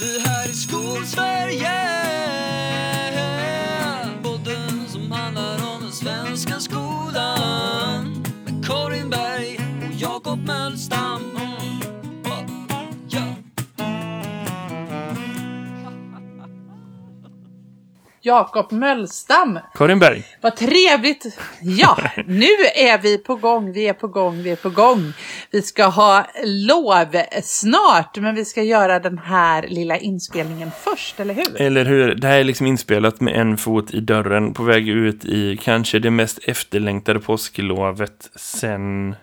Det här är Skolsverige. Podden som handlar om den svenska skolan. Jakob Möllstam. Karin Berg. Vad trevligt! Ja, nu är vi på gång, vi är på gång, vi är på gång. Vi ska ha lov snart, men vi ska göra den här lilla inspelningen först, eller hur? Eller hur? Det här är liksom inspelat med en fot i dörren på väg ut i kanske det mest efterlängtade påsklovet sen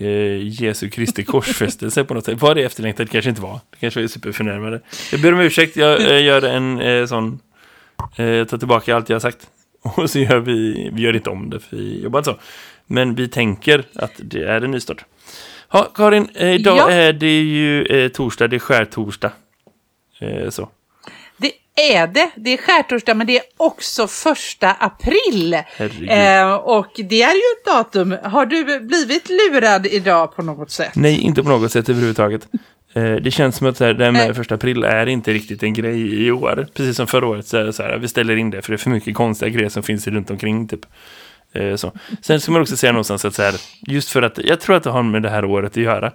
eh, Jesu Kristi korsfästelse på något sätt. Var det efterlängtat? kanske inte var. Det kanske var superförnärmade. Jag ber om ursäkt, jag eh, gör en eh, sån eh, tar tillbaka allt jag har sagt. Och så gör vi, vi gör inte om det för vi jobbar inte så. Men vi tänker att det är en nystart. Ja, Karin, eh, idag Ja. är det ju eh, torsdag, det är skärtorsdag. Eh, så. Det är det, det är skärtorsdag, men det är också första april. Eh, och det är ju ett datum. Har du blivit lurad idag på något sätt? Nej, inte på något sätt överhuvudtaget. Eh, Det känns som att så här, det här med Nej. första april är inte riktigt en grej i år. Precis som förra året så är det så här, vi ställer in det för det är för mycket konstiga grejer som finns runt omkring typ. Eh, Så. Sen ska man också säga någonstans att så här, just för att jag tror att det har med det här året att göra.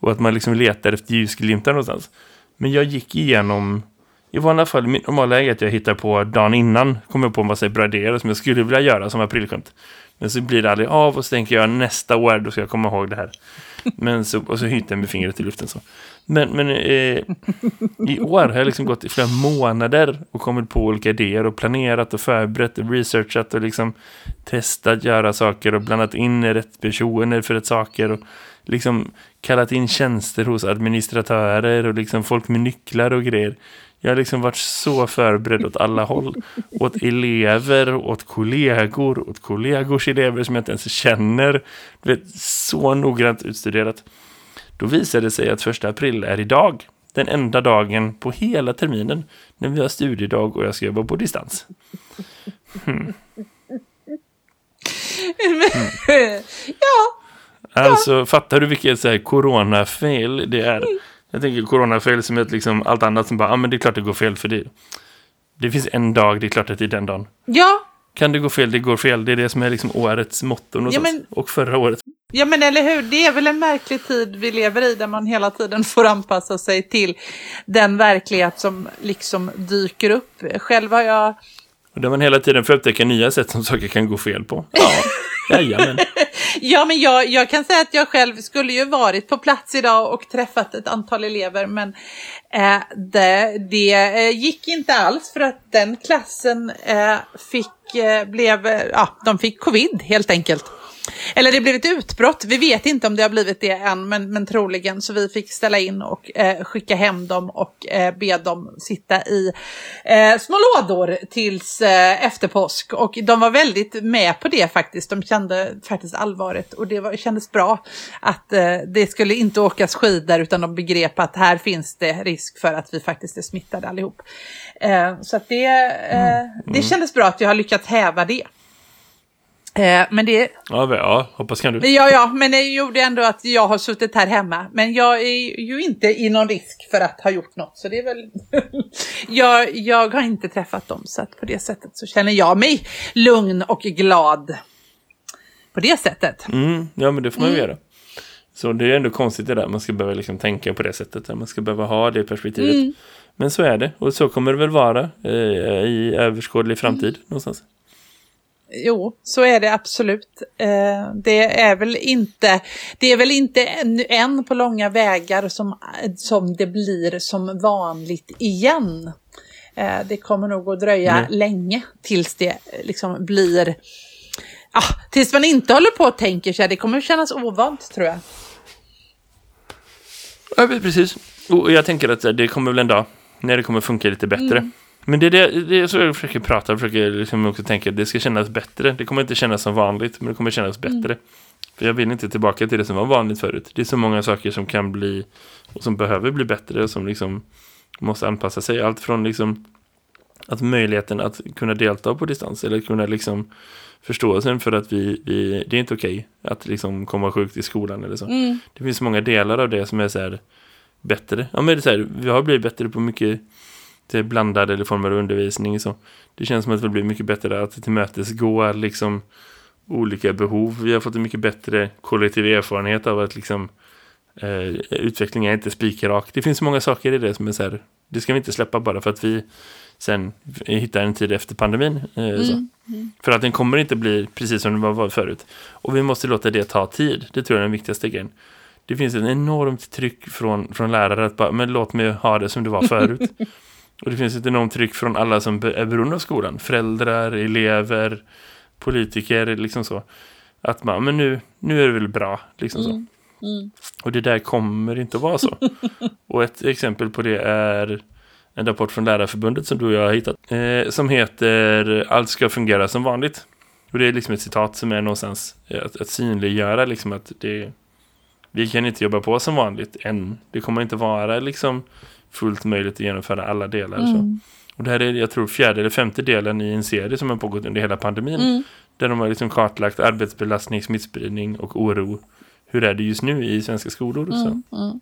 Och att man liksom letar efter ljusglimtar någonstans. Men jag gick igenom, i vanliga fall, mitt normala läge är att jag hittar på dagen innan, kommer på en massa bra idéer som jag skulle vilja göra som aprilskämt. Men så blir det aldrig av och så tänker jag nästa år då ska jag komma ihåg det här. Men så, och så hyter jag med fingret i luften så. Men, men eh, i år har jag liksom gått i flera månader och kommit på olika idéer och planerat och förberett och researchat och liksom testat göra saker och blandat in rätt personer för rätt saker och liksom kallat in tjänster hos administratörer och liksom folk med nycklar och grejer. Jag har liksom varit så förberedd åt alla håll. Åt elever, åt kollegor, åt kollegors elever som jag inte ens känner. Du vet, så noggrant utstuderat. Då visade det sig att första april är idag. Den enda dagen på hela terminen när vi har studiedag och jag ska jobba på distans. ja, Alltså, fattar du vilket så här, coronafel det är? Jag tänker ett liksom allt annat som bara, ja ah, men det är klart det går fel för det. Det finns en dag, det är klart att det är den dagen. ja, Kan det gå fel, det går fel. Det är det som är liksom årets motto någonstans. men- Och förra året. Ja men eller hur, det är väl en märklig tid vi lever i där man hela tiden får anpassa sig till den verklighet som liksom dyker upp. Själv har jag, och där man hela tiden får upptäcka nya sätt som saker kan gå fel på. Ja, jajamän. ja men jag, jag kan säga att jag själv skulle ju varit på plats idag och träffat ett antal elever men eh, det, det eh, gick inte alls för att den klassen eh, fick, eh, blev, eh, ja de fick covid helt enkelt. Eller det blev ett utbrott. Vi vet inte om det har blivit det än, men, men troligen. Så vi fick ställa in och eh, skicka hem dem och eh, be dem sitta i eh, små lådor tills eh, efter påsk. Och de var väldigt med på det faktiskt. De kände faktiskt allvaret och det var, kändes bra att eh, det skulle inte åkas skidor utan de begrep att här finns det risk för att vi faktiskt är smittade allihop. Eh, så att det, eh, det kändes bra att vi har lyckats häva det. Eh, men det, Ja, väl, ja, hoppas kan du. Ja, ja, men det gjorde ändå att jag har suttit här hemma. Men jag är ju inte i någon risk för att ha gjort något. Så det är väl... jag, jag har inte träffat dem, så att på det sättet så känner jag mig lugn och glad. På det sättet. Mm, ja, men det får man ju göra. Så det är ändå konstigt det där. Man ska behöva liksom tänka på det sättet. Man ska behöva ha det perspektivet. Men så är det. Och så kommer det väl vara eh, i överskådlig framtid någonstans. Jo, så är det absolut. Eh, det är väl inte, det är väl inte än, än på långa vägar som, som det blir som vanligt igen. Eh, det kommer nog att dröja Nej. länge tills det liksom blir, ah, tills man inte håller på och tänker sig. Det kommer kännas ovant tror jag. Ja, precis. Och jag tänker att det kommer väl en dag när det kommer funka lite bättre. Men det är det, det är så jag försöker prata och försöker liksom också tänka att det ska kännas bättre. Det kommer inte kännas som vanligt, men det kommer kännas bättre. För jag vill inte tillbaka till det som var vanligt förut. Det är så många saker som kan bli och som behöver bli bättre och som liksom måste anpassa sig. Allt från liksom att möjligheten att kunna delta på distans eller kunna liksom förståelsen för att vi, vi det är inte okej att liksom komma sjukt i skolan eller så. Det finns många delar av det som är så här bättre. Ja, men det är så här, vi har blivit bättre på mycket till blandade eller former av undervisning. Så det känns som att vi blir mycket bättre att tillmötesgå liksom olika behov. Vi har fått en mycket bättre kollektiv erfarenhet av att liksom eh, utveckling är inte spikrak. Det finns många saker i det som är så här, det ska vi inte släppa bara för att vi sen hittar en tid efter pandemin. Eh, mm. så. För att den kommer inte bli precis som den var förut. Och vi måste låta det ta tid. Det tror jag är den viktigaste grejen. Det finns ett enormt tryck från, från lärare att bara, men låt mig ha det som det var förut. och det finns ett enormt tryck från alla som är beroende av skolan. Föräldrar, elever, politiker, liksom så. Att man, men nu, nu är det väl bra, liksom så. Mm. Mm. Och det där kommer inte att vara så. och ett exempel på det är en rapport från Lärarförbundet som du och jag har hittat. Eh, som heter Allt ska fungera som vanligt. Och det är liksom ett citat som är någonstans eh, att, att synliggöra liksom att det, vi kan inte jobba på som vanligt än. Det kommer inte vara liksom fullt möjligt att genomföra alla delar. Mm. Så. Och det här är, jag tror, fjärde eller femte delen i en serie som har pågått under hela pandemin. Mm. Där de har liksom kartlagt arbetsbelastning, smittspridning och oro. Hur är det just nu i svenska skolor? Och så. Mm. mm.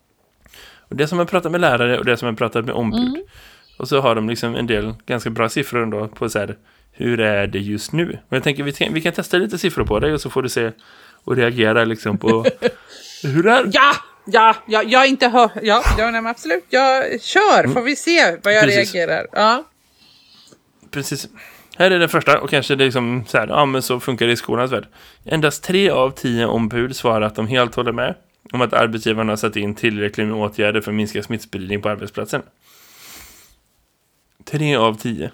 Och det som man pratar med lärare och det som man pratar med ombud. Mm. Och så har de liksom en del ganska bra siffror ändå på så här, hur är det just nu? Och jag tänker vi kan, vi kan testa lite siffror på dig och så får du se och reagera liksom på hur är? Ja! Ja, ja, jag inte hör. Ja, ja nej, absolut. Jag kör, får vi se vad jag Precis. reagerar. Ja. Precis. Här är den första och kanske det är liksom så här, ja men så funkar det i skolans värld. Endast tre av tio ombud svarar att de helt håller med om att arbetsgivarna har satt in tillräckligt med åtgärder för att minska smittspridning på arbetsplatsen. Tre av tio.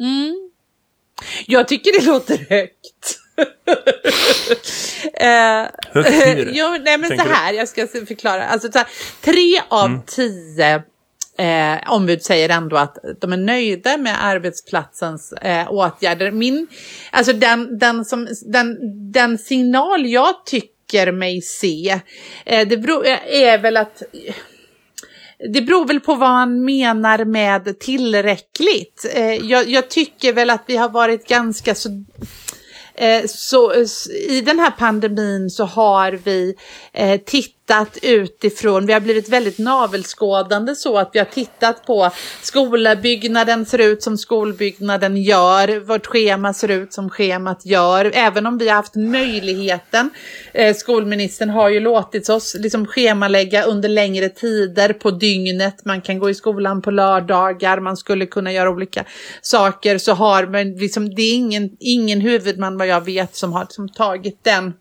Mm. Jag tycker det låter högt. eh, högt hur? jo, nej men så här, du? jag ska förklara. Alltså, så här, tre av mm. tio eh, ombud säger ändå att de är nöjda med arbetsplatsens eh, åtgärder. Min, alltså den, den, som, den, den signal jag tycker mig se, eh, det beror, är väl att det beror väl på vad man menar med tillräckligt. Eh, jag, jag, tycker väl att vi har varit ganska så Eh, Eh, så i den här pandemin så har vi eh, tittat utifrån, vi har blivit väldigt navelskådande så att vi har tittat på skolbyggnaden ser ut som skolbyggnaden gör, vårt schema ser ut som schemat gör, även om vi har haft möjligheten. Eh, skolministern har ju låtit oss liksom schemalägga under längre tider på dygnet, man kan gå i skolan på lördagar, man skulle kunna göra olika saker, så har men liksom, det är ingen, ingen huvudman vad jag vet som har liksom tagit den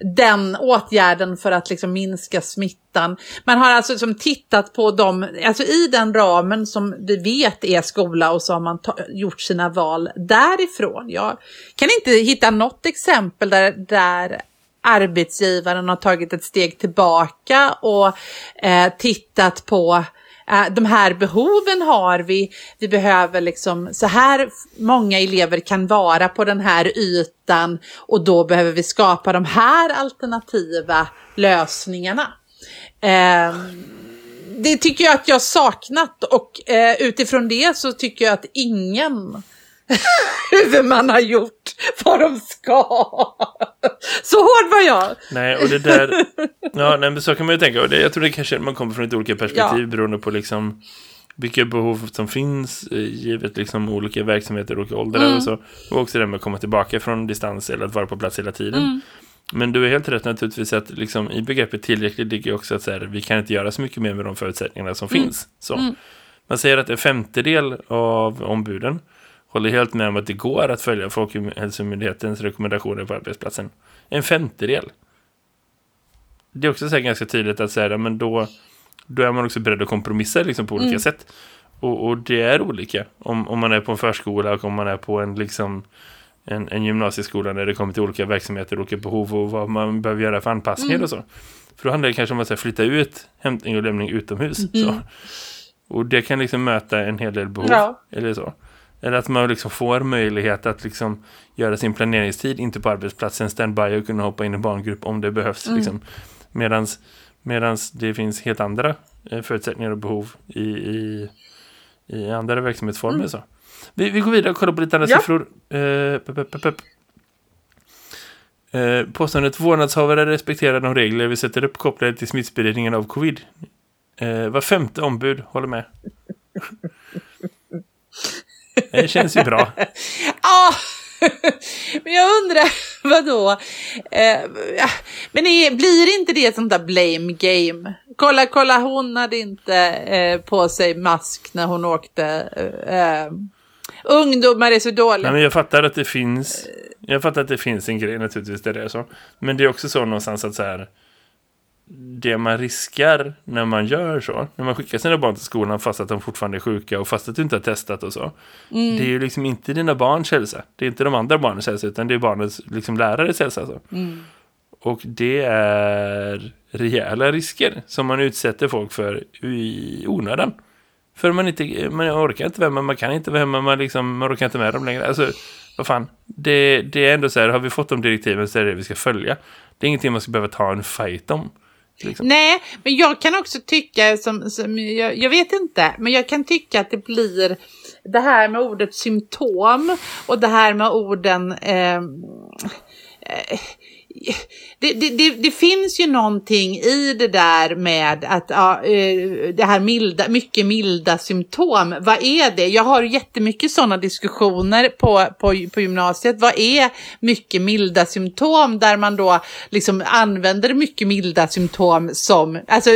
den åtgärden för att liksom minska smittan. Man har alltså liksom tittat på dem, alltså i den ramen som vi vet är skola och så har man gjort sina val därifrån. Jag kan inte hitta något exempel där, där arbetsgivaren har tagit ett steg tillbaka och eh, tittat på Eh, de här behoven har vi. Vi behöver liksom så här många elever kan vara på den här ytan och då behöver vi skapa de här alternativa lösningarna. Eh, det tycker jag att jag saknat och eh, utifrån det så tycker jag att ingen huvudman har gjort vad de ska. Så hård var jag. Nej, och det där... Ja, nej, men så kan man ju tänka. Och det, jag tror det kanske man kommer från ett olika perspektiv ja. beroende på liksom vilka behov som finns givet liksom olika verksamheter och olika åldrar mm. och så. Och också det med att komma tillbaka från distans eller att vara på plats hela tiden. Mm. Men du är helt rätt naturligtvis att liksom, i begreppet tillräckligt ligger också att så här, vi kan inte göra så mycket mer med de förutsättningarna som mm. finns. Så. Mm. Man säger att en femtedel av ombuden håller helt med om att det går att följa Folkhälsomyndighetens rekommendationer på arbetsplatsen. En femtedel. Det är också så ganska tydligt att säga men då, då är man också beredd att kompromissa liksom, på olika mm. sätt. Och, och, det är olika. Om, om man är på en förskola och om man är på en, liksom, en, en gymnasieskola när det kommer till olika verksamheter, olika behov och vad man behöver göra för anpassningar mm. och så. För då handlar det kanske om att här, flytta ut hämtning och lämning utomhus. Mm. Och det kan liksom möta en hel del behov. Ja. Eller så. Eller att man liksom får möjlighet att liksom göra sin planeringstid, inte på arbetsplatsen, standby och kunna hoppa in i barngrupp om det behövs. Mm. Liksom. Medans, medans det finns helt andra eh, förutsättningar och behov i, i, i andra verksamhetsformer. Mm. Så. Vi, vi går vidare och kollar på lite andra ja. siffror. Uh, pep, pep, pep. Uh, påståendet vårdnadshavare respekterar de regler vi sätter upp kopplade till smittspridningen av covid. Eh, var femte ombud håller med. Det känns ju bra. Ja, men jag undrar, vadå? Eh, men är, blir inte det ett sånt där blame game? Kolla, kolla, hon hade inte eh, på sig mask när hon åkte. Eh, ungdomar är så dåliga. Nej, men jag fattar att det finns jag fattar att det finns en grej naturligtvis där det är så. Men det är också så någonstans att så här det man riskar när man gör så, när man skickar sina barn till skolan fast att de fortfarande är sjuka och fast att du inte har testat och så. Mm. Det är ju liksom inte dina barns hälsa. Det är inte de andra barnens hälsa utan det är barnens liksom, lärares hälsa. Så. Mm. Och det är rejäla risker som man utsätter folk för i onödan. För man, inte, man orkar inte hemma, man kan inte hemma, man, liksom, man orkar inte med dem längre. Alltså, vad fan, det, det är ändå så här, har vi fått de direktiven så är det det vi ska följa. Det är ingenting man ska behöva ta en fight om. Liksom. Nej, men jag kan också tycka, som, som jag, jag, vet inte, men jag kan tycka att det blir det här med ordet symptom och det här med orden ehm, eh, eh, det, det, det, finns ju någonting i det där med att ja, eh, det här milda, mycket milda symptom. Vad är det? Jag har jättemycket sådana diskussioner på, på, på gymnasiet. Vad är mycket milda symptom där man då liksom använder mycket milda symptom som, alltså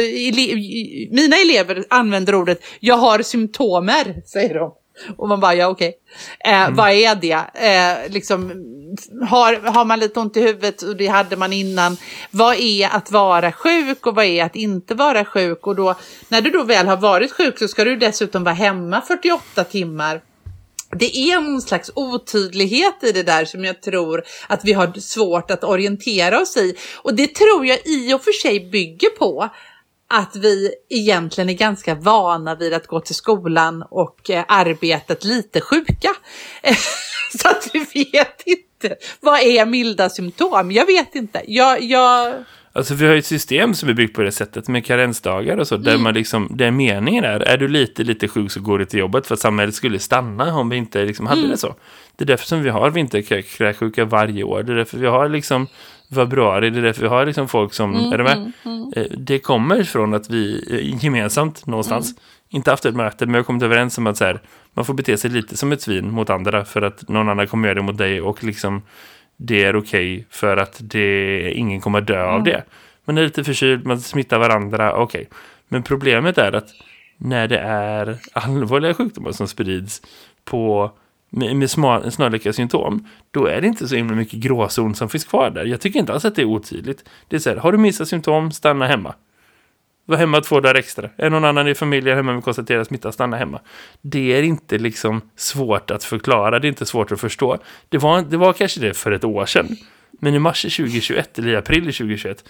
mina elever använder ordet jag har symptomer, säger de. Och man bara, ja okej. Okay. Eh, mm. Vad är det? Eh, liksom, har, har man lite ont i huvudet och det hade man innan. Vad är att vara sjuk och vad är att inte vara sjuk? Och då, när du då väl har varit sjuk så ska du dessutom vara hemma 48 timmar. Det är någon slags otydlighet i det där som jag tror att vi har svårt att orientera oss i. Och det tror jag i och för sig bygger på att vi egentligen är ganska vana vid att gå till skolan och eh, arbetet lite sjuka. så att vi vet inte. Vad är milda symptom? Jag vet inte. Jag, jag... Alltså vi har ju ett system som är byggt på det sättet med karensdagar och så. Där mm. man liksom, där meningen är, är du lite, lite sjuk så går du till jobbet. För att samhället skulle stanna om vi inte liksom hade mm. det så. Det är därför som vi har vinterkräksjuka varje år. Det är därför vi har liksom februari. Det är därför vi har liksom folk som, mm, är det med? Mm, mm. Eh, det kommer från att vi eh, gemensamt någonstans, mm. inte haft ett möte, men vi har kommit överens om att så här, man får bete sig lite som ett svin mot andra för att någon annan kommer göra det mot dig och liksom det är okej okay för att det, ingen kommer dö av mm. det. Man är lite förkyld, man smittar varandra, okej. Okay. Men problemet är att när det är allvarliga sjukdomar som sprids på med, med snarlika symptom, då är det inte så himla mycket gråzon som finns kvar där. Jag tycker inte alls att det är otydligt. Det är så här, har du missat symptom, stanna hemma. Var hemma två dagar extra. Är någon annan i familjen hemma med konstaterad smitta, stanna hemma. Det är inte liksom svårt att förklara, det är inte svårt att förstå. Det var, det var kanske det för ett år sedan. Men i mars 2021 eller i april 2021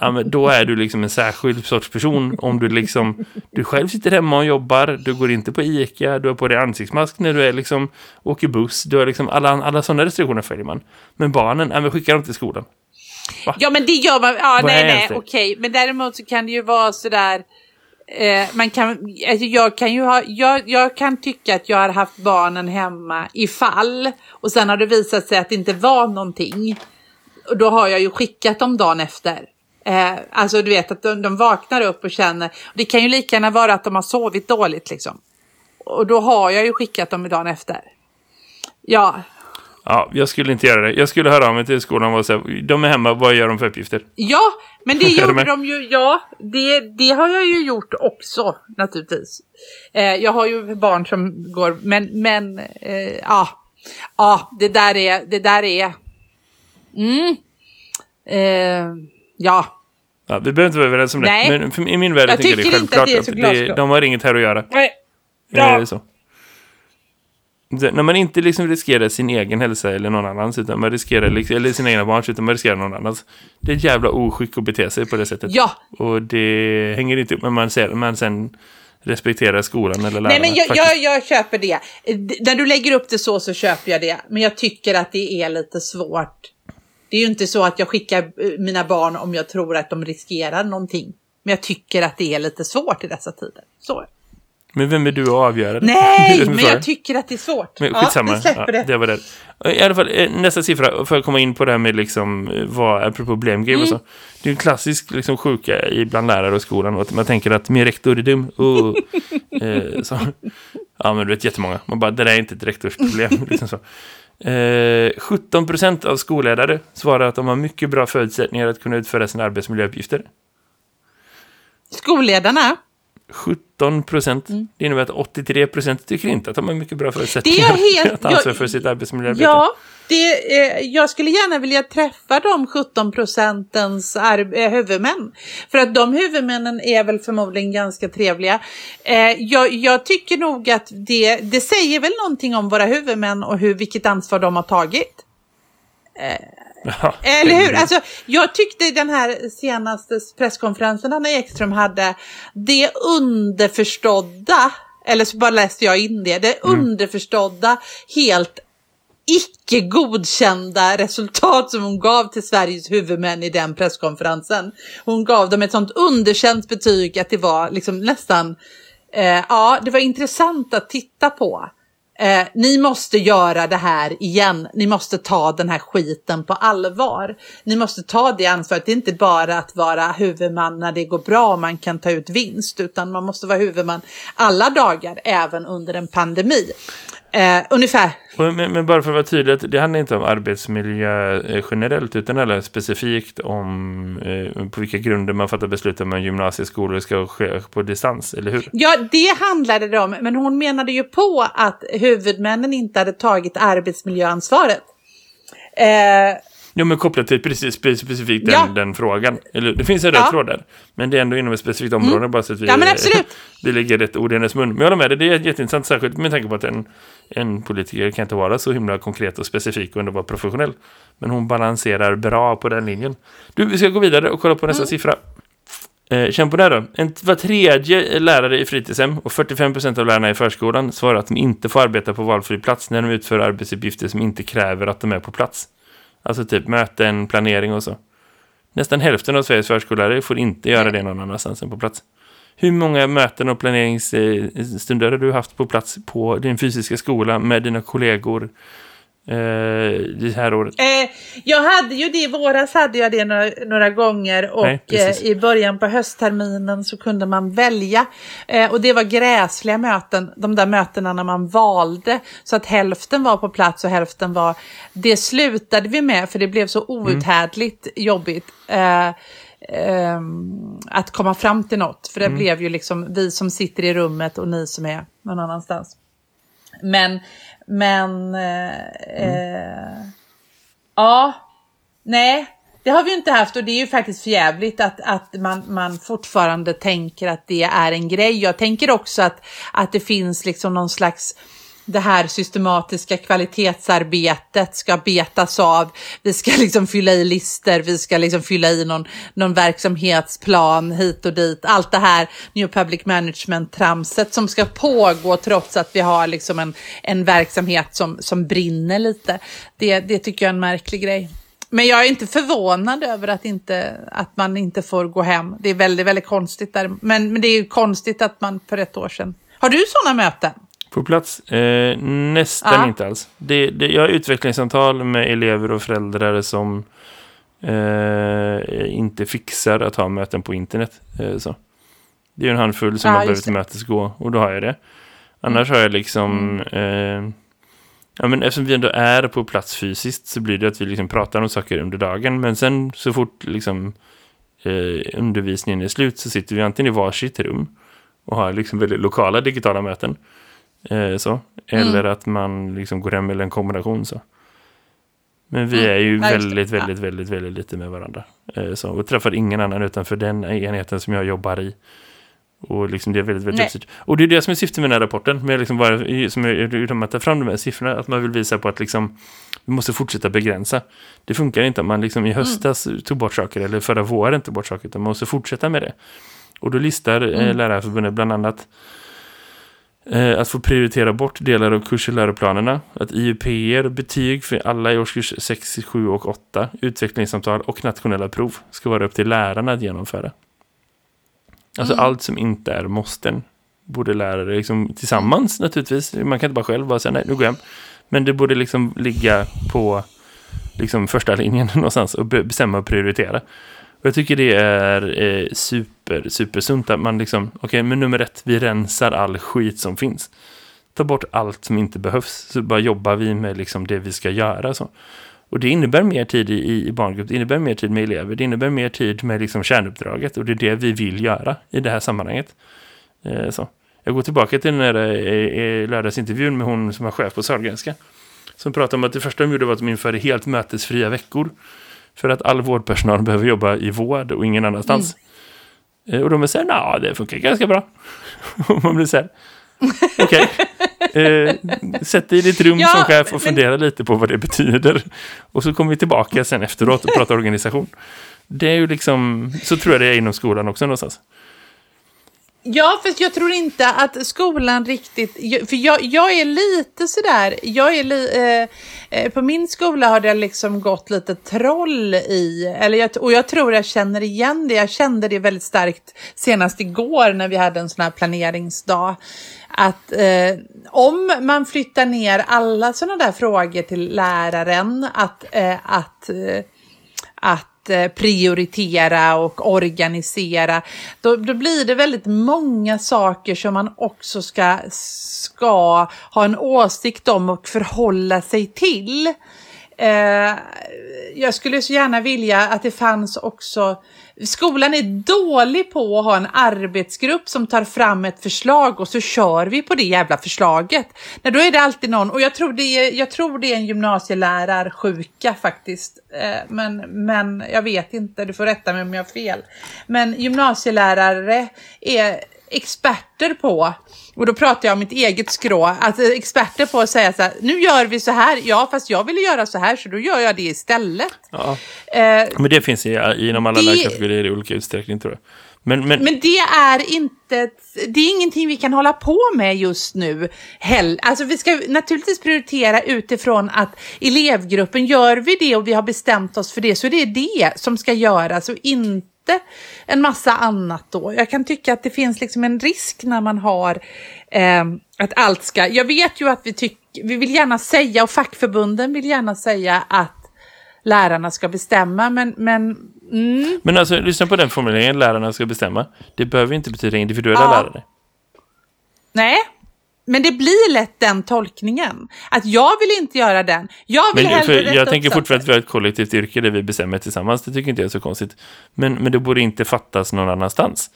ja, då är du liksom en särskild sorts person om du liksom du själv sitter hemma och jobbar, du går inte på Ica, du har på dig ansiktsmask när du är liksom åker buss, du har liksom alla, alla sådana restriktioner följer man. Men barnen, ja, men skickar dem till skolan. Va? Ja men det gör man, ja Vad nej nej okej, men däremot så kan det ju vara sådär Eh, man kan, alltså jag, kan ju ha, jag, jag kan tycka att jag har haft barnen hemma ifall och sen har det visat sig att det inte var någonting. Och då har jag ju skickat dem dagen efter. Eh, alltså du vet att de, de vaknar upp och känner, det kan ju lika gärna vara att de har sovit dåligt liksom. Och då har jag ju skickat dem dagen efter. Ja, Ja, jag skulle inte göra det. Jag skulle höra av mig till skolan och säga, de är hemma, vad gör de för uppgifter? Ja, men det gjorde de ju, ja, det, det har jag ju gjort också naturligtvis. Eh, jag har ju barn som går, men, men, eh, ja, ja, det där är, det där är, mm, eh, ja. Ja, vi behöver inte vara överens om det. Nej. Men för, i min värld jag tycker jag det är självklart att, det är att det, de har inget här att göra. Nej. Ja. Det är så när man inte liksom riskerar sin egen hälsa eller någon annans utan man riskerar eller sina egna barns utan man riskerar någon annans. Det är ett jävla oskick att bete sig på det sättet. Ja. Och det hänger inte upp med man, ser, man sen respekterar skolan eller lärarna. Nej men jag, jag, jag, köper det. När du lägger upp det så så köper jag det. Men jag tycker att det är lite svårt. Det är ju inte så att jag skickar eh, mina barn om jag tror att de riskerar någonting. Men jag tycker att det är lite svårt i dessa tider. Så. Men vem är du att avgöra det? Nej, men jag tycker att det är svårt. Men ja, skitsamma. vi släpper det. det var det. I alla fall, eh, nästa siffra, för att komma in på det här med liksom, eh, vad är problemgrej Mm. och så. Det är en klassisk liksom, sjuka i bland lärare och skolan. Och att man tänker att min rektor är dum. Oh. eh, så. Ja, men du vet jättemånga. Man bara, det där är inte ett rektorsproblem. liksom så. Eh, 17% av skolledare svarar att de har mycket bra förutsättningar att kunna utföra sina arbetsmiljöuppgifter. Skolledarna, 17 procent. Mm. Det innebär att 83 procent tycker inte att de har mycket bra förutsättningar helt- att ansvara för sitt arbetsmiljöarbete. Ja, det, eh, jag skulle gärna vilja träffa de 17 procentens eh, huvudmän. För att de huvudmännen är väl förmodligen ganska trevliga. Eh, jag, jag tycker nog att det, det säger väl någonting om våra huvudmän och hur, vilket ansvar de har tagit. Ja, Eller hur? Alltså, jag tyckte den här senaste presskonferensen Anna Ekström hade, det underförstådda, eller så bara läste jag in det, det underförstådda, helt icke godkända resultat som hon gav till Sveriges huvudmän i den presskonferensen. Hon gav dem ett sånt underkänt betyg att det var liksom nästan, eh, ja, det var intressant att titta på. Eh, ni måste göra det här igen. Ni måste ta den här skiten på allvar. Ni måste ta det ansvaret. Det är inte bara att vara huvudman när det går bra och man kan ta ut vinst, utan man måste vara huvudman alla dagar, även under en pandemi. Eh, ungefär. Men, men bara för att vara tydlig, det handlar inte om arbetsmiljö eh, generellt, utan handlar specifikt om eh, på vilka grunder man fattar beslut om en gymnasieskola ska ske på distans, eller hur? Ja, det handlade det om, men hon menade ju på att huvudmännen inte hade tagit arbetsmiljöansvaret. Eh, Jo, men kopplat till precis spe- specifikt den, Ja. den frågan. Eller, det finns en röd Ja. tråd där, men det är ändå inom ett specifikt område, bara så att vi, Ja, men absolut. vi lägger rätt ord i hennes mun. Men jag håller med dig, det är jätteintressant, särskilt med tanke på att en, en politiker kan inte vara så himla konkret och specifik och ändå vara professionell. Men hon balanserar bra på den linjen. Du, vi ska gå vidare och kolla på Mm. nästa siffra. Eh, känn på det här då. En, var tredje lärare i fritidshem och 45% av lärarna i förskolan svarar att de inte får arbeta på valfri plats när de utför arbetsuppgifter som inte kräver att de är på plats. Alltså typ möten, planering och så. Nästan hälften av Sveriges förskollärare får inte göra det någon annanstans än på plats. Hur många möten och planeringsstunder har du haft på plats på din fysiska skola med dina kollegor det här året? Eh, jag hade ju det i våras, hade jag det några, några gånger och Nej, eh, i början på höstterminen så kunde man välja. Eh, och det var gräsliga möten, de där mötena när man valde. Så att hälften var på plats och hälften var... Det slutade vi med för det blev så outhärdligt jobbigt. Eh, ehm, att komma fram till något. För det blev ju liksom vi som sitter i rummet och ni som är någon annanstans. Men, men, eh, eh, ja, nej, det har vi inte haft och det är ju faktiskt förjävligt att, att man, man fortfarande tänker att det är en grej. Jag tänker också att, att det finns liksom någon slags det här systematiska kvalitetsarbetet ska betas av. Vi ska liksom fylla i lister, vi ska liksom fylla i någon, någon verksamhetsplan hit och dit. Allt det här New Public Management-tramset som ska pågå trots att vi har liksom en, en verksamhet som, som brinner lite. Det, det tycker jag är en märklig grej. Men jag är inte förvånad över att, inte, att man inte får gå hem. Det är väldigt, väldigt konstigt. Där. Men, men det är ju konstigt att man för ett år sedan... Har du sådana möten? På plats? Eh, nästan Ja. inte alls. Det, det, jag har utvecklingssamtal med elever och föräldrar som eh, inte fixar att ha möten på internet. Eh, så. Det är en handfull som Ja, har behövt mötesgå och då har jag det. Annars har jag liksom... Eh, ja, men eftersom vi ändå är på plats fysiskt så blir det att vi liksom pratar om saker under dagen. Men sen så fort liksom, eh, undervisningen är slut så sitter vi antingen i varsitt rum och har liksom väldigt lokala digitala möten. Eh, så. Eller att man liksom går hem eller en kombination så. Men vi Mm. är ju Ja, det. väldigt, Ja. väldigt, väldigt, väldigt lite med varandra. Eh, så. Och träffar ingen annan utanför den enheten som jag jobbar i. Och liksom det är väldigt, väldigt. Och det är det som är syftet med den här rapporten. Med liksom bara, som är, att ta fram de här siffrorna. Att man vill visa på att liksom, vi måste fortsätta begränsa. Det funkar inte om man liksom i höstas tog bort saker. Eller förra våren tog bort saker. Utan man måste fortsätta med det. Och då listar eh, Lärarförbundet bland annat att få prioritera bort delar av kurs och läroplanerna, att IUPR, betyg för alla i årskurs 6, 7 och 8, utvecklingssamtal och nationella prov ska vara upp till lärarna att genomföra. Alltså allt som inte är måsten, borde lärare liksom tillsammans naturligtvis. Man kan inte bara själv bara säga nej, nu går jag hem. Men det borde liksom ligga på liksom första linjen någonstans och be- bestämma och prioritera. Och jag tycker det är eh, super, supersunt att man liksom, okej, men nummer ett, vi rensar all skit som finns. Ta bort allt som inte behövs, så bara jobbar vi med liksom det vi ska göra. Så. Och det innebär mer tid i, i barngrupp, det innebär mer tid med elever, det innebär mer tid med liksom kärnuppdraget och det är det vi vill göra i det här sammanhanget. Eh, så. Jag går tillbaka till den här eh, eh lördagsintervjun med hon som var chef på Sahlgrenska. Som pratade om att det första de gjorde var att de införde helt mötesfria veckor. För att all vårdpersonal behöver jobba i vård och ingen annanstans. Eh, Och de säger, ja det funkar ganska bra. Och man blir så här, okej. Eh, sätt dig i ditt rum Ja, som chef och men- fundera lite på vad det betyder. Och så kommer vi tillbaka sen efteråt och pratar organisation. Det är ju liksom, så tror jag det är inom skolan också någonstans. Ja, för jag tror inte att skolan riktigt... För jag, jag är lite sådär... Jag är li, eh, eh, på min skola har det liksom gått lite troll i... Eller jag, och jag tror jag känner igen det. Jag kände det väldigt starkt senast igår när vi hade en sån här planeringsdag. Att eh, om man flyttar ner alla sådana där frågor till läraren, att... Eh, att eh, att eh, prioritera och organisera, då, då blir det väldigt många saker som man också ska, ska ha en åsikt om och förhålla sig till. Eh, jag skulle så gärna vilja att det fanns också Skolan är dålig på att ha en arbetsgrupp som tar fram ett förslag och så kör vi på det jävla förslaget. Nej, då är det alltid någon, och jag tror det är, jag tror det är en gymnasielärarsjuka faktiskt. Eh, men, men jag vet inte, du får rätta mig om jag har fel. Men gymnasielärare är experter på, och då pratar jag om mitt eget skrå, alltså experter på att säga så här, nu gör vi så här, ja fast jag ville göra så här så då gör jag det istället. Ja. Eh, Men det finns i, inom alla Det- lärarkategorier i olika utsträckning tror jag. Men, men, Men det är inte, det är ingenting vi kan hålla på med just nu heller. Alltså vi ska naturligtvis prioritera utifrån att elevgruppen, gör vi det och vi har bestämt oss för det så är det det som ska göras och inte en massa annat då. Jag kan tycka att det finns liksom en risk när man har eh, att allt ska, jag vet ju att vi tycker, vi vill gärna säga och fackförbunden vill gärna säga att lärarna ska bestämma men, men mm, men alltså, lyssna på den formuleringen, lärarna ska bestämma. Det behöver inte betyda individuella Ja. lärare. Nej, men det blir lätt den tolkningen. Att jag vill inte göra den. Jag vill Men, hellre för rätta jag tänker fortfarande att vi har ett kollektivt yrke där vi bestämmer tillsammans. Det tycker inte jag är så konstigt. Men, men det borde inte fattas någon annanstans.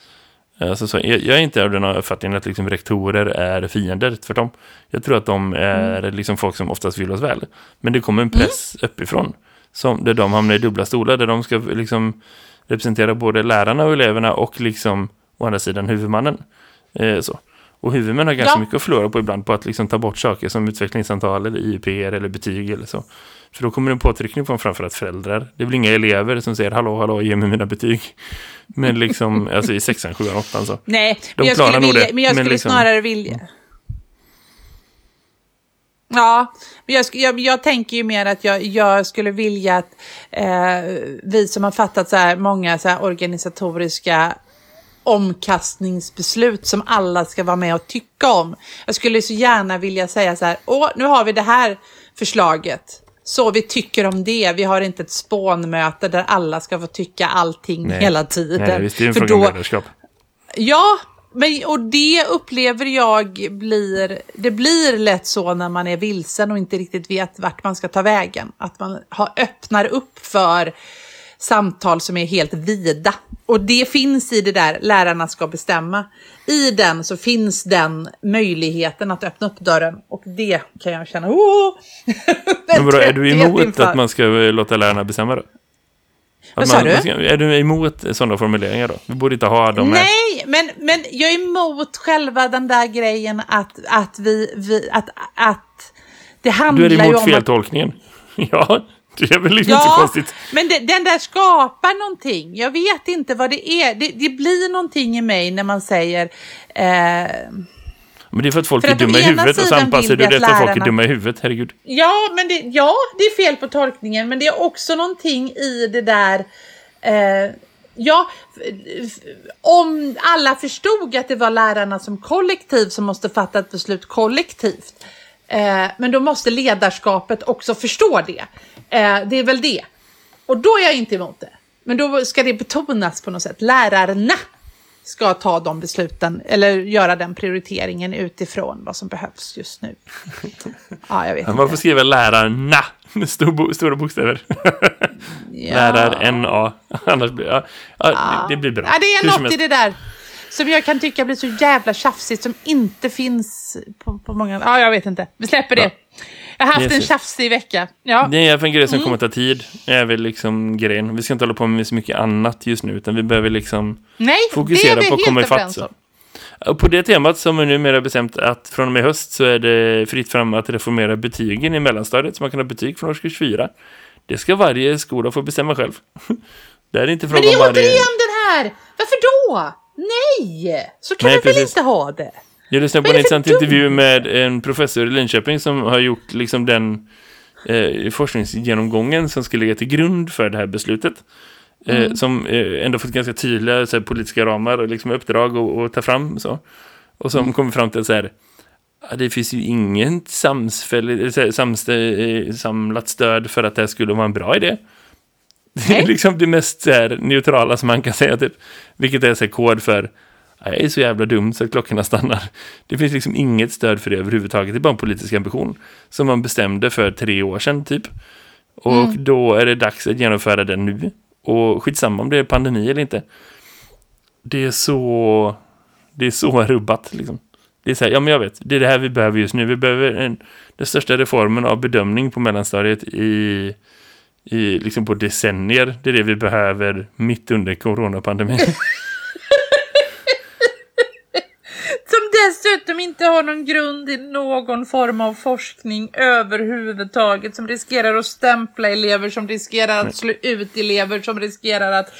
Alltså, så, jag, jag är inte av den uppfattningen att liksom, rektorer är fiender, tvärtom. Jag tror att de är Mm. liksom folk som oftast vill oss väl. Men det kommer en press uppifrån. Som, där de hamnar i dubbla stolar, där de ska liksom, representera både lärarna och eleverna och liksom, å andra sidan huvudmannen. Eh, så. Och huvudmän har ganska Ja. mycket att förlora på ibland på att liksom ta bort saker som utvecklingssamtal eller IUP eller betyg eller så. För då kommer det en påtryckning från framförallt föräldrar. Det väl inga elever som säger hallå, hallå, ge mig mina betyg. Men liksom, alltså i sexan, sjuan, åttan så. Nej, men jag skulle, vilja, men jag men skulle liksom- snarare vilja... Ja, men jag, jag, jag tänker ju mer att jag, jag skulle vilja att eh, vi som har fattat så här många så här organisatoriska omkastningsbeslut som alla ska vara med och tycka om. Jag skulle så gärna vilja säga så här, åh, nu har vi det här förslaget. Så vi tycker om det. Vi har inte ett spånmöte där alla ska få tycka allting Nej. hela tiden. Nej, visst är det en För fråga om då, ledarskap. Ja, men, och det upplever jag blir, det blir lätt så när man är vilsen och inte riktigt vet vart man ska ta vägen. Att man har, öppnar upp för samtal som är helt vida. Och det finns i det där, lärarna ska bestämma. I den så finns den möjligheten att öppna upp dörren. Och det kan jag känna, oh! Men vadå, är du emot att man ska låta lärarna bestämma då? Att Vad sa man, du? man ska- Är du emot sådana formuleringar då? Vi borde inte ha dem. Nej, men, men jag är emot själva den där grejen att, att vi, vi att, att det handlar Du är ju emot om att, feltolkningen. Ja, det är väl inte Ja, konstigt. men det, den där skapar någonting. Jag vet inte vad det är. Det, det blir någonting i mig när man säger eh, Men det är för att folk För är att dumma i huvudet och så anpassar du det efter att folk är dumma i huvudet. Herregud. Ja, men det, ja, det är fel på tolkningen, men det är också någonting i det där... Eh, Ja, om alla förstod att det var lärarna som kollektiv som måste fatta ett beslut kollektivt. Eh, men då måste ledarskapet också förstå det. Eh, det är väl det. Och då är jag inte emot det. Men då ska det betonas på något sätt. Lärarna ska ta de besluten eller göra den prioriteringen utifrån vad som behövs just nu. Ja, jag vet Man får inte. skriva lärarna med stor bo stora bokstäver. Ja. Lärar-NA. Annars blir ja, ja, det, det blir bra. Ja, det är något i det där som jag kan tycka blir så jävla tjafsigt som inte finns på, på många... Ja, jag vet inte. Vi släpper det. Ja. Jag har haft Yes, en tjafsig vecka. Ja. Det är en grej Mm. som kommer att ta tid. är väl liksom grejen. Vi ska inte hålla på med så mycket annat just nu. Utan vi behöver liksom Nej, fokusera det är på att komma ifatt. Och på det temat som vi numera bestämt att från och med höst så är det fritt fram att reformera betygen i mellanstadiet. Så man kan ha betyg från årskurs 4. Det ska varje skola få bestämma själv. Det är inte Men fråga det är om varje... återigen den här! Varför då? Nej! Så kan Nej, vi väl precis. inte ha det? Jag lyssnade på en intressant intervju med en professor i Linköping som har gjort liksom den eh, forskningsgenomgången som ska ligga till grund för det här beslutet. Eh, Mm. Som eh, ändå fått ganska tydliga så här, politiska ramar och liksom uppdrag att- ta fram. Så. Och som Mm. kommer fram till så här, det finns ju inget eh, samlat stöd för att det här skulle vara en bra idé. Det är liksom det mest här, neutrala som man kan säga, typ. vilket är så kod för "Ja, jag är så jävla dum så att klockorna stannar. Det finns liksom inget stöd för det överhuvudtaget. Det är bara en politisk ambition som man bestämde för tre år sedan typ. Och då är det dags att genomföra den nu. Och skitsamma om det är pandemi eller inte. Det är så... Det är så rubbat liksom. Det är så här, ja men jag vet, det är det här vi behöver just nu. Vi behöver en, den största reformen av bedömning på mellanstadiet i, i liksom på decennier. Det är det vi behöver mitt under coronapandemin. Som dessutom inte har någon grund i någon form av forskning överhuvudtaget. Som riskerar att stämpla elever, som riskerar att slå ut elever, som riskerar att...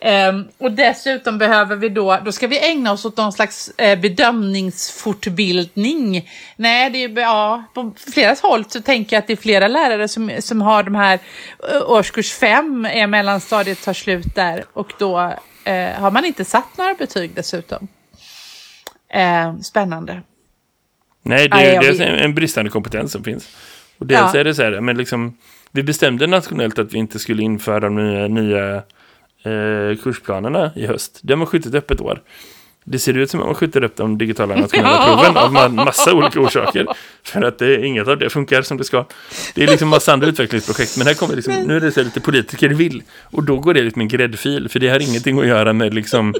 ehm, och dessutom behöver vi då, då ska vi ägna oss åt någon slags eh, bedömningsfortbildning. Nej, det är, ju- ja, på flera håll så tänker jag att det är flera lärare som, som har de här eh, årskurs fem, är mellanstadiet tar slut där. Och då eh, har man inte satt några betyg dessutom. Eh, spännande. Nej, det är vet. dels en, en bristande kompetens som finns. Och dels Ja. är det så här, men liksom, vi bestämde nationellt att vi inte skulle införa nya, nya kursplanerna i höst. Det har man skjutit upp ett år. Det ser ut som att man skjuter upp de digitala nationella proven av ma- massa olika orsaker. För att det, inget av det funkar som det ska. Det är liksom massa andra utvecklingsprojekt. Men här kommer liksom, nu är det så lite politiker vill. Och då går det liksom en gräddfil. För det har ingenting att göra med liksom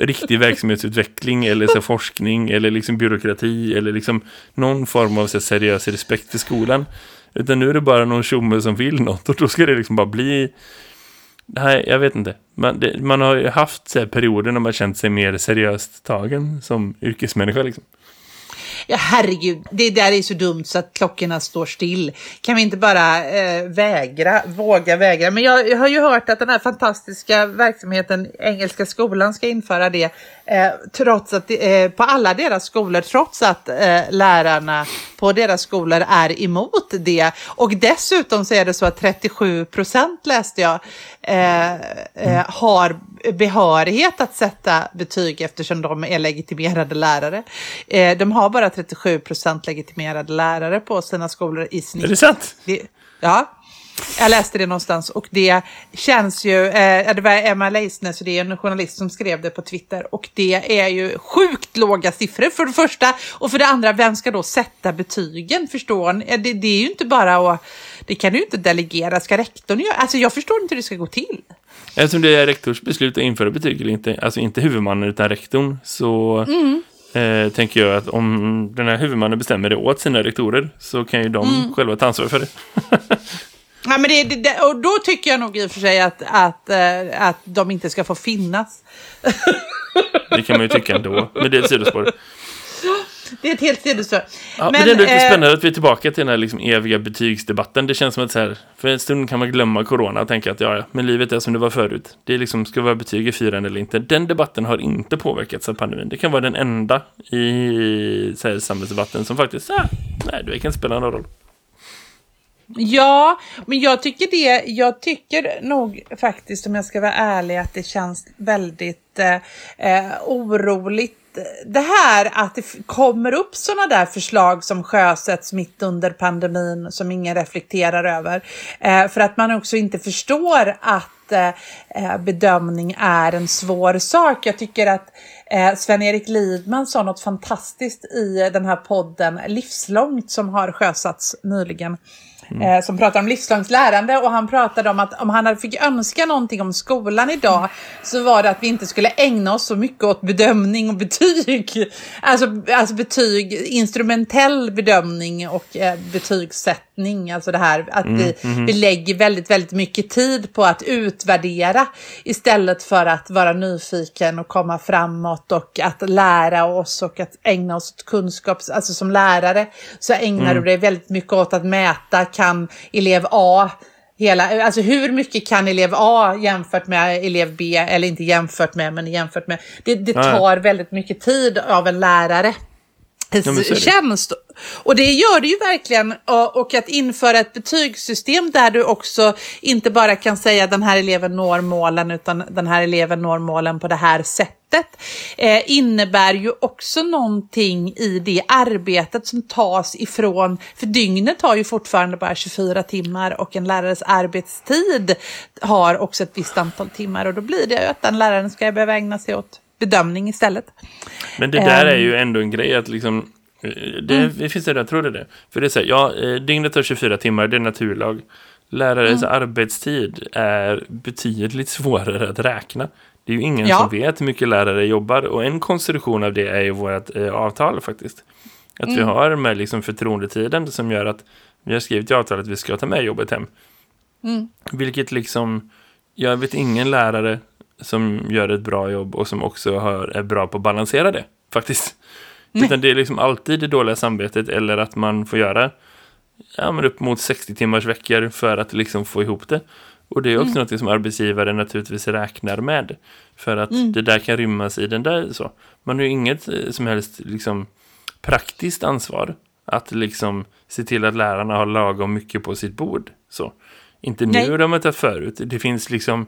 riktig verksamhetsutveckling eller så forskning eller liksom byråkrati eller liksom någon form av så seriös respekt för skolan. Utan nu är det bara någon tjomme som vill något och då ska det liksom bara bli Nej, jag vet inte. Man, det, man har ju haft så här perioder när man känt sig mer seriöst tagen som yrkesmänniska. Liksom. Ja, herregud, det där är så dumt så att klockorna står still. Kan vi inte bara eh, vägra, våga vägra? Men jag, jag har ju hört att den här fantastiska verksamheten, Engelska skolan, ska införa det eh, trots att eh, på alla deras skolor, trots att eh, lärarna på deras skolor är emot det. Och dessutom så är det så att 37 procent läste jag eh, eh, har behörighet att sätta betyg eftersom de är legitimerade lärare. De har bara 37 procent legitimerade lärare på sina skolor i snitt. Är det sant? Det, ja, jag läste det någonstans och det känns ju, eh, det var Emma Leisner, så det är en journalist som skrev det på Twitter och det är ju sjukt låga siffror för det första och för det andra, vem ska då sätta betygen? Förstår ni? Det, det är ju inte bara att, det kan du inte delegera, ska rektorn göra? Alltså jag förstår inte hur det ska gå till. Eftersom det är rektors beslut att införa betyg eller inte, alltså inte huvudmannen utan rektorn, så eh, tänker jag att om den här huvudmannen bestämmer det åt sina rektorer så kan ju de själva ta ansvar för det. Ja, men det, det, och då tycker jag nog i och för sig att, att, eh, att de inte ska få finnas. Det kan man ju tycka ändå, men det är ett sidospår. Det är ett helt sidospår. Ja, men, det är ändå lite eh, spännande att vi är tillbaka till den här liksom eviga betygsdebatten. Det känns som att så här, för en stund kan man glömma corona och tänka att ja, ja, men livet är som det var förut. Det är liksom, ska vara betyg i fyran eller inte? Den debatten har inte påverkats av pandemin. Det kan vara den enda i så här, samhällsdebatten som faktiskt, ah, nej, det kan spela någon roll. Ja, men jag tycker det, jag tycker nog faktiskt om jag ska vara ärlig att det känns väldigt eh, eh oroligt det här att det kommer upp sådana där förslag som sjösätts mitt under pandemin som ingen reflekterar över. Eh, för att man också inte förstår att eh, eh, bedömning är en svår sak. Jag tycker att eh, Sven-Erik Lidman sa något fantastiskt i den här podden Livslångt som har sjösatts nyligen. Mm. Eh, som pratar om livslångt lärande och han pratade om att om han fick önska någonting om skolan idag så var det att vi inte skulle ägna oss så mycket åt bedömning och betyg. Alltså, alltså betyg, instrumentell bedömning och eh, betygssättning. Alltså det här att mm, vi, mm. vi lägger väldigt, väldigt mycket tid på att utvärdera istället för att vara nyfiken och komma framåt och att lära oss och att ägna oss åt kunskap. Alltså som lärare så ägnar mm. du dig väldigt mycket åt att mäta kan elev A hela, alltså hur mycket kan elev A jämfört med elev B, eller inte jämfört med, men jämfört med. Det, det tar väldigt mycket tid av en lärare. Ja, tjänst. Och det gör det ju verkligen. Och att införa ett betygssystem där du också inte bara kan säga den här eleven når målen utan den här eleven når målen på det här sättet eh, innebär ju också någonting i det arbetet som tas ifrån, för dygnet har ju fortfarande bara 24 timmar och en lärares arbetstid har också ett visst antal timmar och då blir det ju att den läraren ska behöva ägna sig åt bedömning istället. Men det där är ju ehm. ändå en grej att liksom eh, det, mm. finns det, jag tror det. Är. För det är så här, ja, eh, dygnet har 24 timmar, det är naturlag. Lärares mm. arbetstid är betydligt svårare att räkna. Det är ju ingen ja. som vet hur mycket lärare jobbar. Och en konstruktion av det är ju vårt eh, avtal faktiskt. Att mm. vi har med liksom förtroendetiden som gör att vi har skrivit i avtalet att vi ska ta med jobbet hem. Mm. Vilket liksom, jag vet ingen lärare som gör ett bra jobb och som också har, är bra på att balansera det, faktiskt. Nej. Utan det är liksom alltid det dåliga samvetet eller att man får göra ja, men upp mot 60 timmars veckor för att liksom få ihop det. Och det är också mm. något som arbetsgivare naturligtvis räknar med. För att mm. det där kan rymmas i den där så. Man har ju inget eh, som helst liksom praktiskt ansvar att liksom se till att lärarna har lagom mycket på sitt bord. Så. Inte nu, Nej. de har tagit förut. Det finns liksom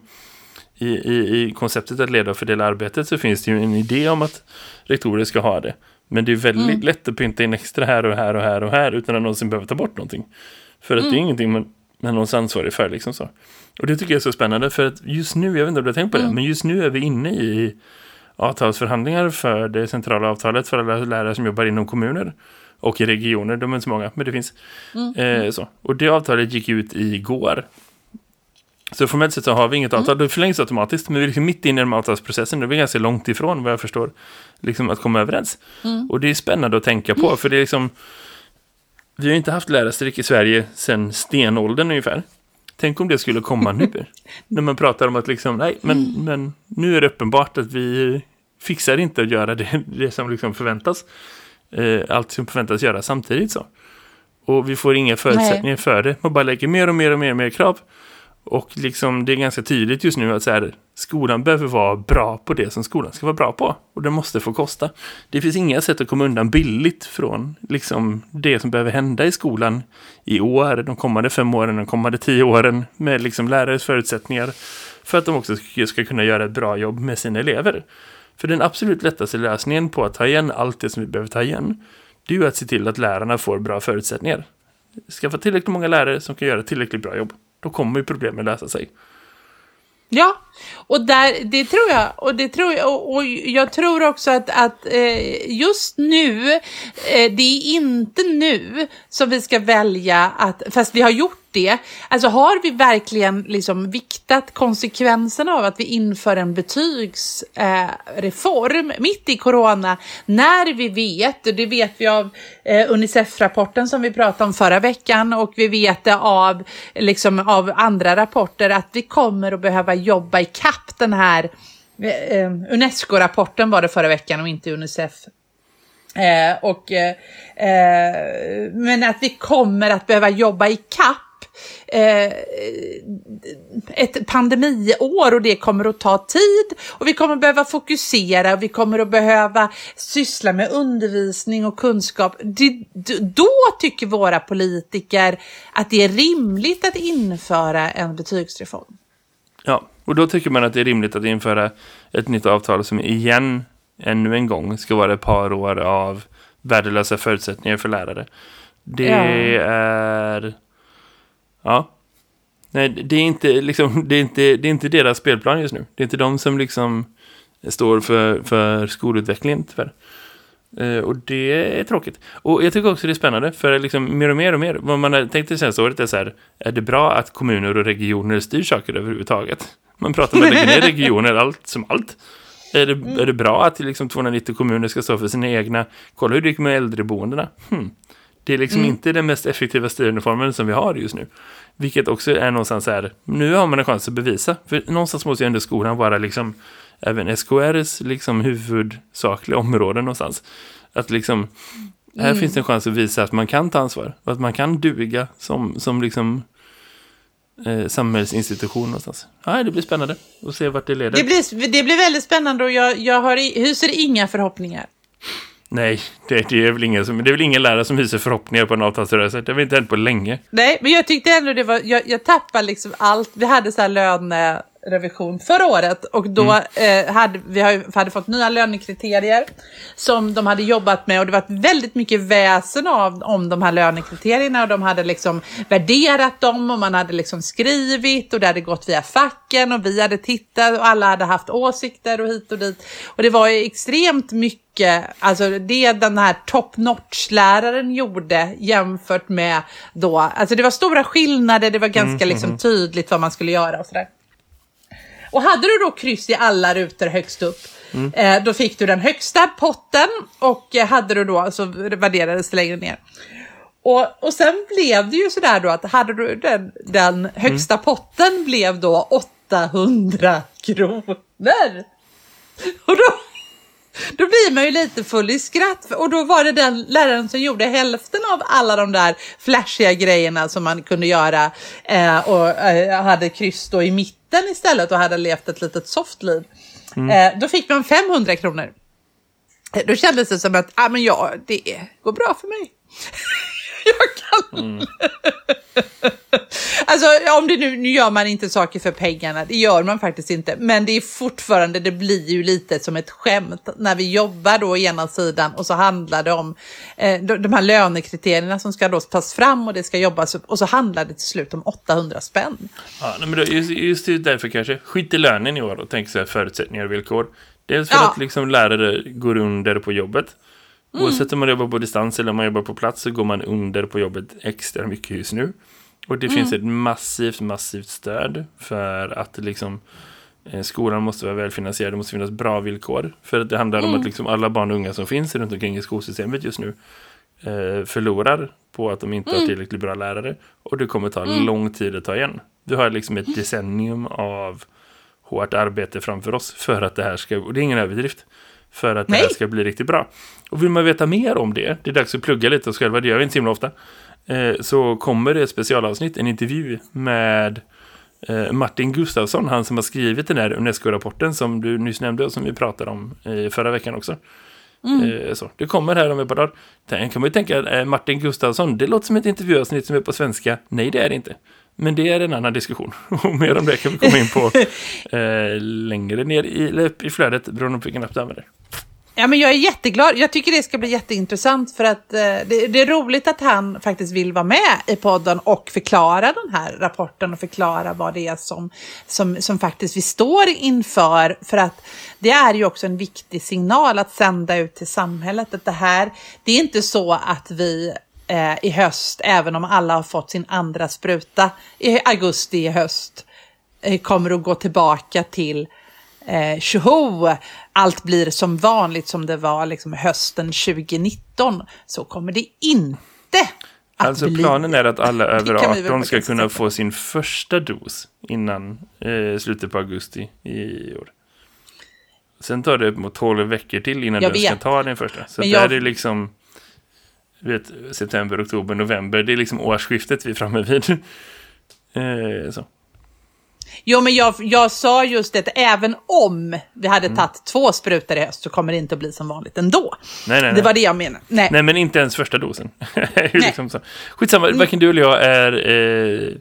i, i, i konceptet att leda och fördela arbetet så finns det ju en idé om att rektorer ska ha det. Men det är väldigt mm. lätt att pynta in extra här och här och här och här utan att någonsin behöver ta bort någonting. För att mm. det är mm. ingenting man, man någons ansvarig för liksom så. Och det tycker jag är så spännande för att just nu, jag vet inte om du har tänkt på det, mm. men just nu är vi inne i avtalsförhandlingar för det centrala avtalet för alla lärare som jobbar inom kommuner och i regioner, de är inte så många, men det finns. Mm. Eh, så. Och det avtalet gick ut igår. Så formellt sett så har vi inget avtal, mm. det förlängs automatiskt, men vi är liksom mitt inne i den avtalsprocessen, vi är ganska långt ifrån vad jag förstår, liksom att komma överens. Mm. Och det är spännande att tänka på, för det är liksom, vi har inte haft lärarstreck i Sverige sedan stenåldern ungefär. Tänk om det skulle komma nu, när man pratar om att liksom, nej, men, mm. men nu är det uppenbart att vi fixar inte att göra det, det som liksom förväntas. Eh, allt som förväntas göra samtidigt så. Och vi får inga förutsättningar nej. för det. Man bara lägger mer och mer och mer och mer krav. Och liksom det är ganska tydligt just nu att så här, skolan behöver vara bra på det som skolan ska vara bra på. Och det måste få kosta. Det finns inga sätt att komma undan billigt från liksom, det som behöver hända i skolan i år, de kommande fem åren, de kommande tio åren med liksom lärares förutsättningar för att de också ska kunna göra ett bra jobb med sina elever. För den absolut lättaste lösningen på att ta igen allt det som vi behöver ta igen det är ju att se till att lärarna får bra förutsättningar. Skaffa tillräckligt många lärare som kan göra tillräckligt bra jobb. Då kommer ju problemen lösa sig. Ja, och där, det tror jag. Och, det tror jag, och, och jag tror också att, att eh, just nu, eh, det är inte nu som vi ska välja att, fast vi har gjort det, alltså har vi verkligen liksom viktat konsekvenserna av att vi inför en betygsreform eh, mitt i corona, när vi vet, och det vet vi av eh, Unicef-rapporten som vi pratade om förra veckan och vi vet det av, liksom, av andra rapporter, att vi kommer att behöva jobba i kapp den här eh, eh Unesco-rapporten var det förra veckan och inte Unicef. Eh, och, eh, eh, men att vi kommer att behöva jobba i kapp eh, ett pandemiår och det kommer att ta tid och vi kommer behöva fokusera och vi kommer att behöva syssla med undervisning och kunskap. Det, då tycker våra politiker att det är rimligt att införa en betygsreform. Ja, och då tycker man att det är rimligt att införa ett nytt avtal som igen, ännu en gång, ska vara ett par år av värdelösa förutsättningar för lärare. Det Ja. är... Ja. Nej, det är, inte, liksom, det, är inte, det är inte deras spelplan just nu. Det är inte de som liksom står för, för skolutvecklingen, tyvärr. Eh, och det är tråkigt. Och jag tycker också det är spännande, för liksom mer och mer och mer, vad man har tänkt det senaste året är så här, är det bra att kommuner och regioner styr saker överhuvudtaget? Man pratar om att lägga ner regioner, allt som allt. Är det, är det bra att liksom 290 kommuner ska stå för sina egna, kolla hur det gick med äldreboendena. Hmm. Det är liksom inte den mest effektiva styrningsformen som vi har just nu. Vilket också är någonstans så här, nu har man en chans att bevisa. För någonstans måste ju ändå skolan vara liksom, även SKRs liksom huvudsakliga område någonstans. Att liksom, här finns det en chans att visa att man kan ta ansvar. Och att man kan duga som, som liksom eh, samhällsinstitution någonstans. Ja, det blir spännande att se vart det leder. Det blir, det blir väldigt spännande och jag, jag har, i- hyser inga förhoppningar. Nej, det, det, är väl ingen som, det är väl ingen lärare som hyser förhoppningar på en avtalsrörelse. Det har vi inte hänt på länge. Nej, men jag tyckte ändå det var, jag, jag tappade liksom allt. Vi hade så här löne... Eh, lönerevision förra året. Och då eh, hade vi hade fått nya lönekriterier som de hade jobbat med. Och det var väldigt mycket väsen av, om de här lönekriterierna. Och de hade liksom värderat dem och man hade liksom skrivit och det hade gått via facken och vi hade tittat och alla hade haft åsikter och hit och dit. Och det var ju extremt mycket, alltså det den här top notch-läraren gjorde jämfört med då, alltså det var stora skillnader, det var ganska liksom tydligt vad man skulle göra och sådär. Och hade du då kryss i alla rutor högst upp, eh, då fick du den högsta potten och eh, hade du då så värderades det längre ner. Och, och sen blev det ju sådär då att hade du den, den högsta potten blev då 800 kronor. Och då, då blir man ju lite full i skratt. Och då var det den läraren som gjorde hälften av alla de där flashiga grejerna som man kunde göra. Eh, och eh, hade kryss då i mitten istället och hade levt ett litet soft liv. Eh, då fick man 500 kronor. Eh, Då kändes det som att ah, men ja, det går bra för mig. Jag kan... Alltså om det nu, nu gör man inte saker för pengarna, det gör man faktiskt inte. Men det är fortfarande, det blir ju lite som ett skämt när vi jobbar då ena sidan och så handlar det om eh, de, de här lönekriterierna som ska då tas fram och det ska jobbas upp och så handlar det till slut om 800 spänn. Ja, men då, just, just därför kanske. Skit i lönen i år och tänk så här förutsättningar och villkor. Dels för Ja. att liksom lärare går under på jobbet. Oavsett om man jobbar på distans eller om man jobbar på plats så går man under på jobbet extra mycket just nu. Och det finns ett massivt, massivt stöd för att liksom eh, skolan måste vara välfinansierad. Det måste finnas bra villkor. För att det handlar om att liksom alla barn och unga som finns runt omkring i skolsystemet just nu eh, förlorar på att de inte har tillräckligt bra lärare. Och det kommer ta lång tid att ta igen. Du har liksom ett decennium av hårt arbete framför oss för att det här ska, och det är ingen överdrift, för att det här Nej. ska bli riktigt bra. Och vill man veta mer om det, det är dags att plugga lite oss själva, det gör vi inte så himla ofta, eh, så kommer det ett specialavsnitt, en intervju med eh, Martin Gustafsson, han som har skrivit den här UNESCO-rapporten som du nyss nämnde och som vi pratade om eh, förra veckan också. Eh, så. Det kommer här om ett par dagar. Sen kan man ju tänka Martin Gustafsson, det låter som ett intervjuavsnitt som är på svenska. Nej, det är det inte. Men det är en annan diskussion. Och mer om det kan vi komma in på eh, längre ner i, eller upp i flödet, beroende på vilken app du använder. Ja, men jag är jätteglad. Jag tycker det ska bli jätteintressant för att eh, det, det är roligt att han faktiskt vill vara med i podden och förklara den här rapporten och förklara vad det är som, som, som faktiskt vi står inför. För att det är ju också en viktig signal att sända ut till samhället att det här, det är inte så att vi eh, i höst, även om alla har fått sin andra spruta i augusti i höst, eh, kommer att gå tillbaka till eh, tjoho, allt blir som vanligt som det var liksom hösten 2019, så kommer det inte att Alltså bli. planen är att alla över kan vi väl 18 ska kunna få sin första dos innan eh, slutet på augusti i år. Sen tar det upp mot 12 veckor till innan Jag du ska vet. ta din första. Så Men där jag- är liksom vet, september, oktober, november. Det är liksom årsskiftet vi är framme vid. Eh, så. Jo, men jag, jag sa just det, även om vi hade tagit två sprutor i höst så kommer det inte att bli som vanligt ändå. Nej, nej, nej. Det var det jag menade. Nej. Nej, men inte ens första dosen. liksom så. Skitsamma, varken du eller jag är... Eh,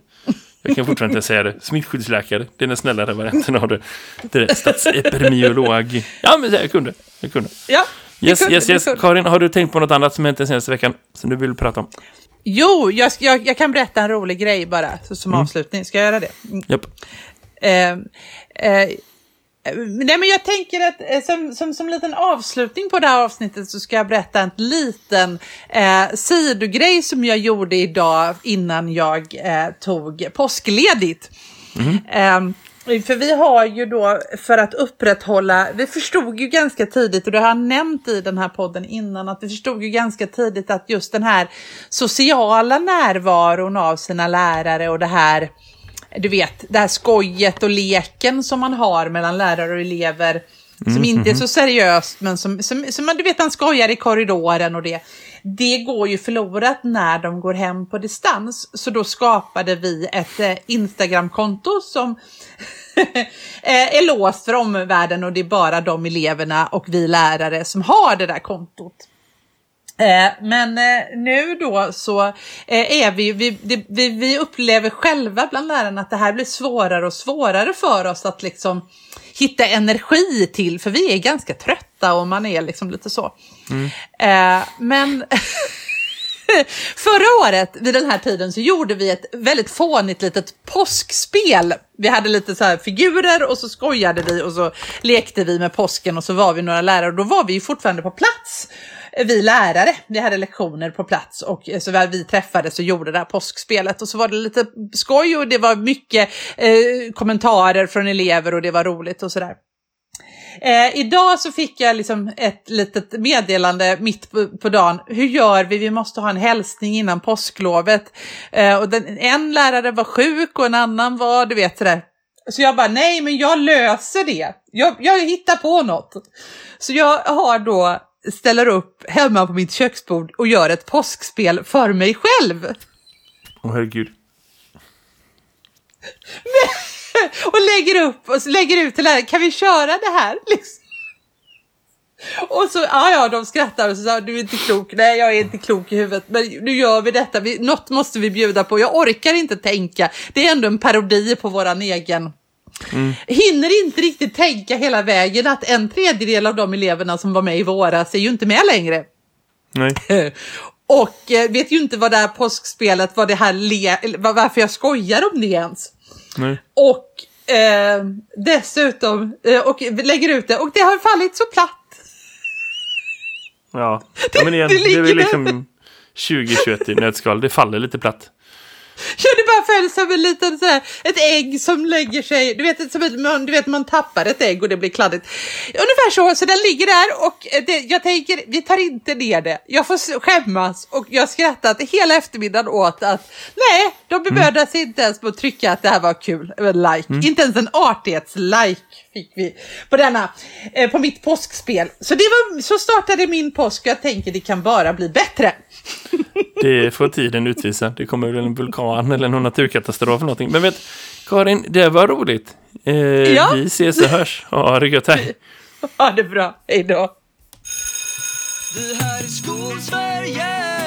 jag kan fortfarande inte säga det. Smittskyddsläkare. Det är den snällare varianten av det. Det är statsepidemiolog. Ja, men jag kunde. Jag kunde. Ja, Yes, yes, yes. Karin, har du tänkt på något annat som hänt den senaste veckan som du vill prata om? Jo, jag, jag, jag kan berätta en rolig grej bara så, som avslutning. Ska jag göra det? Mm. Eh, eh, nej, men jag tänker att eh, som, som, som liten avslutning på det här avsnittet så ska jag berätta en liten eh, sidogrej som jag gjorde idag innan jag eh, tog påskledigt. Eh, för vi har ju då för att upprätthålla, vi förstod ju ganska tidigt och det har jag nämnt i den här podden innan att vi förstod ju ganska tidigt att just den här sociala närvaron av sina lärare och det här du vet, det här skojet och leken som man har mellan lärare och elever. Som inte är så seriöst, men som, som, som man, du vet, man skojar i korridoren och det. Det går ju förlorat när de går hem på distans. Så då skapade vi ett eh, Instagramkonto som eh, är låst för omvärlden och det är bara de eleverna och vi lärare som har det där kontot. Eh, men eh, nu då så eh, är vi, vi, vi, vi upplever själva bland lärarna att det här blir svårare och svårare för oss att liksom hitta energi till, för vi är ganska trötta och man är liksom lite så. Eh, men Förra året vid den här tiden så gjorde vi ett väldigt fånigt litet påskspel. Vi hade lite så här figurer och så skojade vi och så lekte vi med påsken och så var vi några lärare och då var vi ju fortfarande på plats. Vi lärare, vi hade lektioner på plats och så väl vi träffades och gjorde det här påskspelet och så var det lite skoj och det var mycket eh, kommentarer från elever och det var roligt och sådär. Eh, idag så fick jag liksom ett litet meddelande mitt på, på dagen. Hur gör vi? Vi måste ha en hälsning innan påsklovet. Eh, och den, en lärare var sjuk och en annan var, du vet sådär. Så jag bara, nej men jag löser det. Jag, jag hittar på något. Så jag har då, ställer upp hemma på mitt köksbord och gör ett påskspel för mig själv. Åh, herregud. och lägger upp och lägger ut till läraren, kan vi köra det här? Liksom. Och så, ja ja, de skrattar och så sa du är inte klok. Nej, jag är inte klok i huvudet, men nu gör vi detta. Vi, något måste vi bjuda på. Jag orkar inte tänka. Det är ändå en parodi på våran egen. Hinner inte riktigt tänka hela vägen att en tredjedel av de eleverna som var med i våras är ju inte med längre. Nej. Och eh, vet ju inte vad det här påskspelet, vad det här le, varför jag skojar om det ens. Nej. Och eh, dessutom, eh, och lägger ut det och det har fallit så platt. Ja. ja, men igen, det det, är väl liksom 2021 i nötskal. Det faller lite platt. Ja, det bara föll som en liten sådär, ett ägg som lägger sig, du vet, som ett, man, du vet man tappar ett ägg och det blir kladdigt. Ungefär så, så den ligger där och eh, det, jag tänker, vi tar inte ner det. Jag får skämmas och jag har skrattat hela eftermiddagen åt att nej, de bemödade sig inte ens på att trycka att det här var kul, like. Inte ens en artighetslike fick vi på denna, eh, på mitt påskspel. Så det var, så startade min påsk och jag tänker det kan bara bli bättre. Det får tiden utvisa. Det kommer väl en vulkan eller någon naturkatastrof eller någonting. Men vet, Karin, det var roligt. Eh, Ja. Vi ses och hörs. Ha det gött, hej. Ha det bra, hej då. Det här är Skolsverige